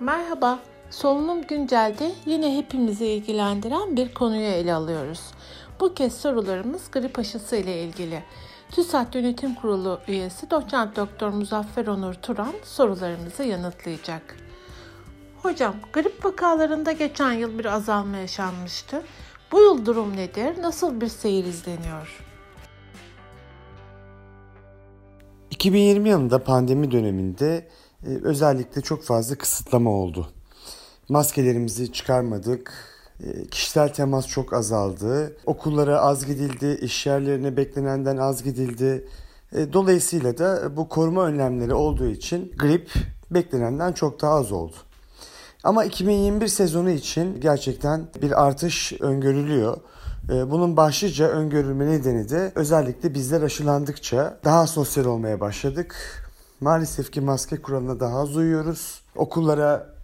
Merhaba, Solunum Güncel'de yine hepimizi ilgilendiren bir konuyu ele alıyoruz. Bu kez sorularımız grip aşısı ile ilgili. TÜSAT Yönetim Kurulu üyesi Doçent Doktor Muzaffer Onur Turan sorularımızı yanıtlayacak. Hocam, grip vakalarında geçen yıl bir azalma yaşanmıştı. Bu yıl durum nedir? Nasıl bir seyir izleniyor? 2020 yılında pandemi döneminde özellikle çok fazla kısıtlama oldu. Maskelerimizi çıkarmadık, e, kişisel temas çok azaldı, okullara az gidildi, iş yerlerine beklenenden az gidildi. E, dolayısıyla da bu koruma önlemleri olduğu için grip beklenenden çok daha az oldu. Ama 2021 sezonu için gerçekten bir artış öngörülüyor. Bunun başlıca öngörülme nedeni de özellikle bizler aşılandıkça daha sosyal olmaya başladık. Maalesef ki maske kuralına daha az uyuyoruz. Okullara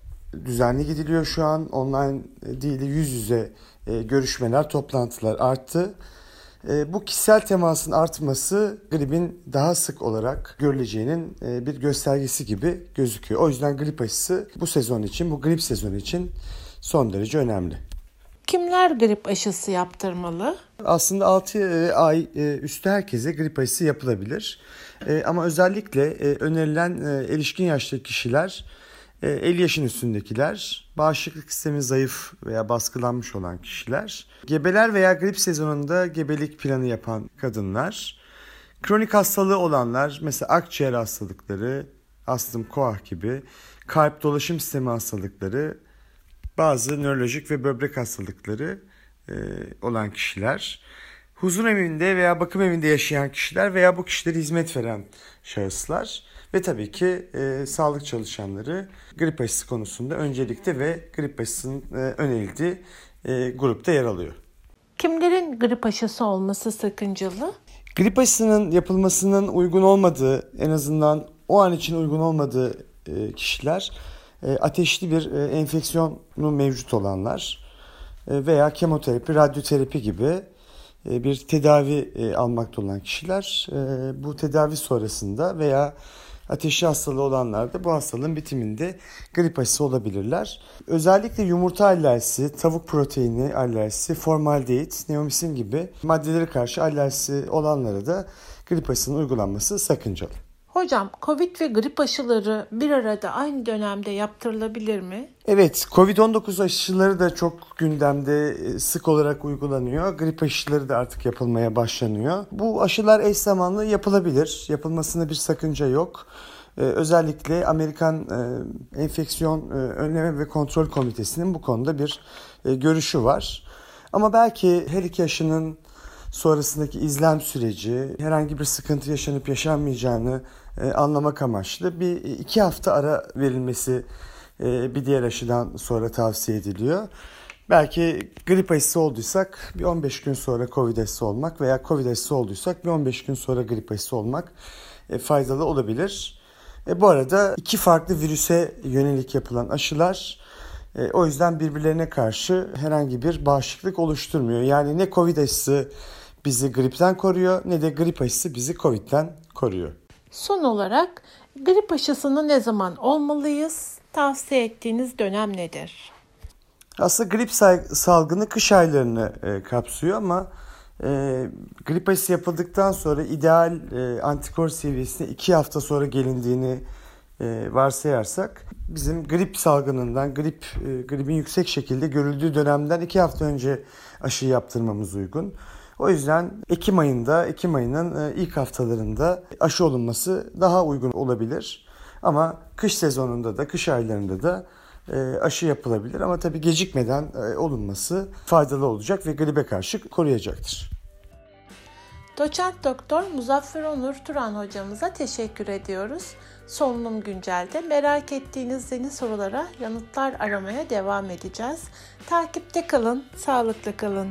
düzenli gidiliyor şu an. Online değil de yüz yüze e, görüşmeler, toplantılar arttı. E, bu kişisel temasın artması gripin daha sık olarak görüleceğinin e, bir göstergesi gibi gözüküyor. O yüzden grip aşısı bu sezon için, bu grip sezonu için son derece önemli. Kimler grip aşısı yaptırmalı? Aslında 6 ay üstü herkese grip aşısı yapılabilir. Ama özellikle önerilen erişkin yaşlı kişiler 50 yaşın üstündekiler, bağışıklık sistemi zayıf veya baskılanmış olan kişiler, gebeler veya grip sezonunda gebelik planı yapan kadınlar, kronik hastalığı olanlar, mesela akciğer hastalıkları, astım, koah gibi, kalp dolaşım sistemi hastalıkları, bazı nörolojik ve böbrek hastalıkları e, olan kişiler, huzur evinde veya bakım evinde yaşayan kişiler veya bu kişilere hizmet veren şahıslar ve tabii ki e, sağlık çalışanları grip aşısı konusunda öncelikte ve grip aşısının e, önerildiği e, grupta yer alıyor. Kimlerin grip aşısı olması sakıncalı? Grip aşısının yapılmasının uygun olmadığı, en azından o an için uygun olmadığı e, kişiler ateşli bir e, enfeksiyonu mevcut olanlar e, veya kemoterapi, radyoterapi gibi e, bir tedavi e, almakta olan kişiler e, bu tedavi sonrasında veya ateşli hastalığı olanlar da bu hastalığın bitiminde grip aşısı olabilirler. Özellikle yumurta alerjisi, tavuk proteini alerjisi, formaldehit, neomisin gibi maddelere karşı alerjisi olanlara da grip aşısının uygulanması sakıncalı. Hocam Covid ve grip aşıları bir arada aynı dönemde yaptırılabilir mi? Evet, Covid-19 aşıları da çok gündemde e, sık olarak uygulanıyor. Grip aşıları da artık yapılmaya başlanıyor. Bu aşılar eş zamanlı yapılabilir. Yapılmasında bir sakınca yok. Ee, özellikle Amerikan e, Enfeksiyon e, Önleme ve Kontrol Komitesi'nin bu konuda bir e, görüşü var. Ama belki her iki aşının sonrasındaki izlem süreci herhangi bir sıkıntı yaşanıp yaşanmayacağını e, anlamak amaçlı bir iki hafta ara verilmesi e, bir diğer aşıdan sonra tavsiye ediliyor. Belki grip aşısı olduysak bir 15 gün sonra Covid aşısı olmak veya Covid aşısı olduysak bir 15 gün sonra grip aşısı olmak e, faydalı olabilir. E, bu arada iki farklı virüse yönelik yapılan aşılar e, o yüzden birbirlerine karşı herhangi bir bağışıklık oluşturmuyor. Yani ne Covid aşısı bizi gripten koruyor ne de grip aşısı bizi Covid'den koruyor. Son olarak grip aşısını ne zaman olmalıyız? Tavsiye ettiğiniz dönem nedir? Aslında grip salgını kış aylarını e, kapsıyor ama e, grip aşısı yapıldıktan sonra ideal e, antikor seviyesine 2 hafta sonra gelindiğini e, varsayarsak bizim grip salgınından, grip e, gripin yüksek şekilde görüldüğü dönemden 2 hafta önce aşı yaptırmamız uygun. O yüzden Ekim ayında, Ekim ayının e, ilk haftalarında aşı olunması daha uygun olabilir. Ama kış sezonunda da, kış aylarında da e, aşı yapılabilir. Ama tabii gecikmeden e, olunması faydalı olacak ve gribe karşı koruyacaktır. Doçent Doktor Muzaffer Onur Turan hocamıza teşekkür ediyoruz. Solunum Güncel'de merak ettiğiniz yeni sorulara yanıtlar aramaya devam edeceğiz. Takipte kalın, sağlıklı kalın.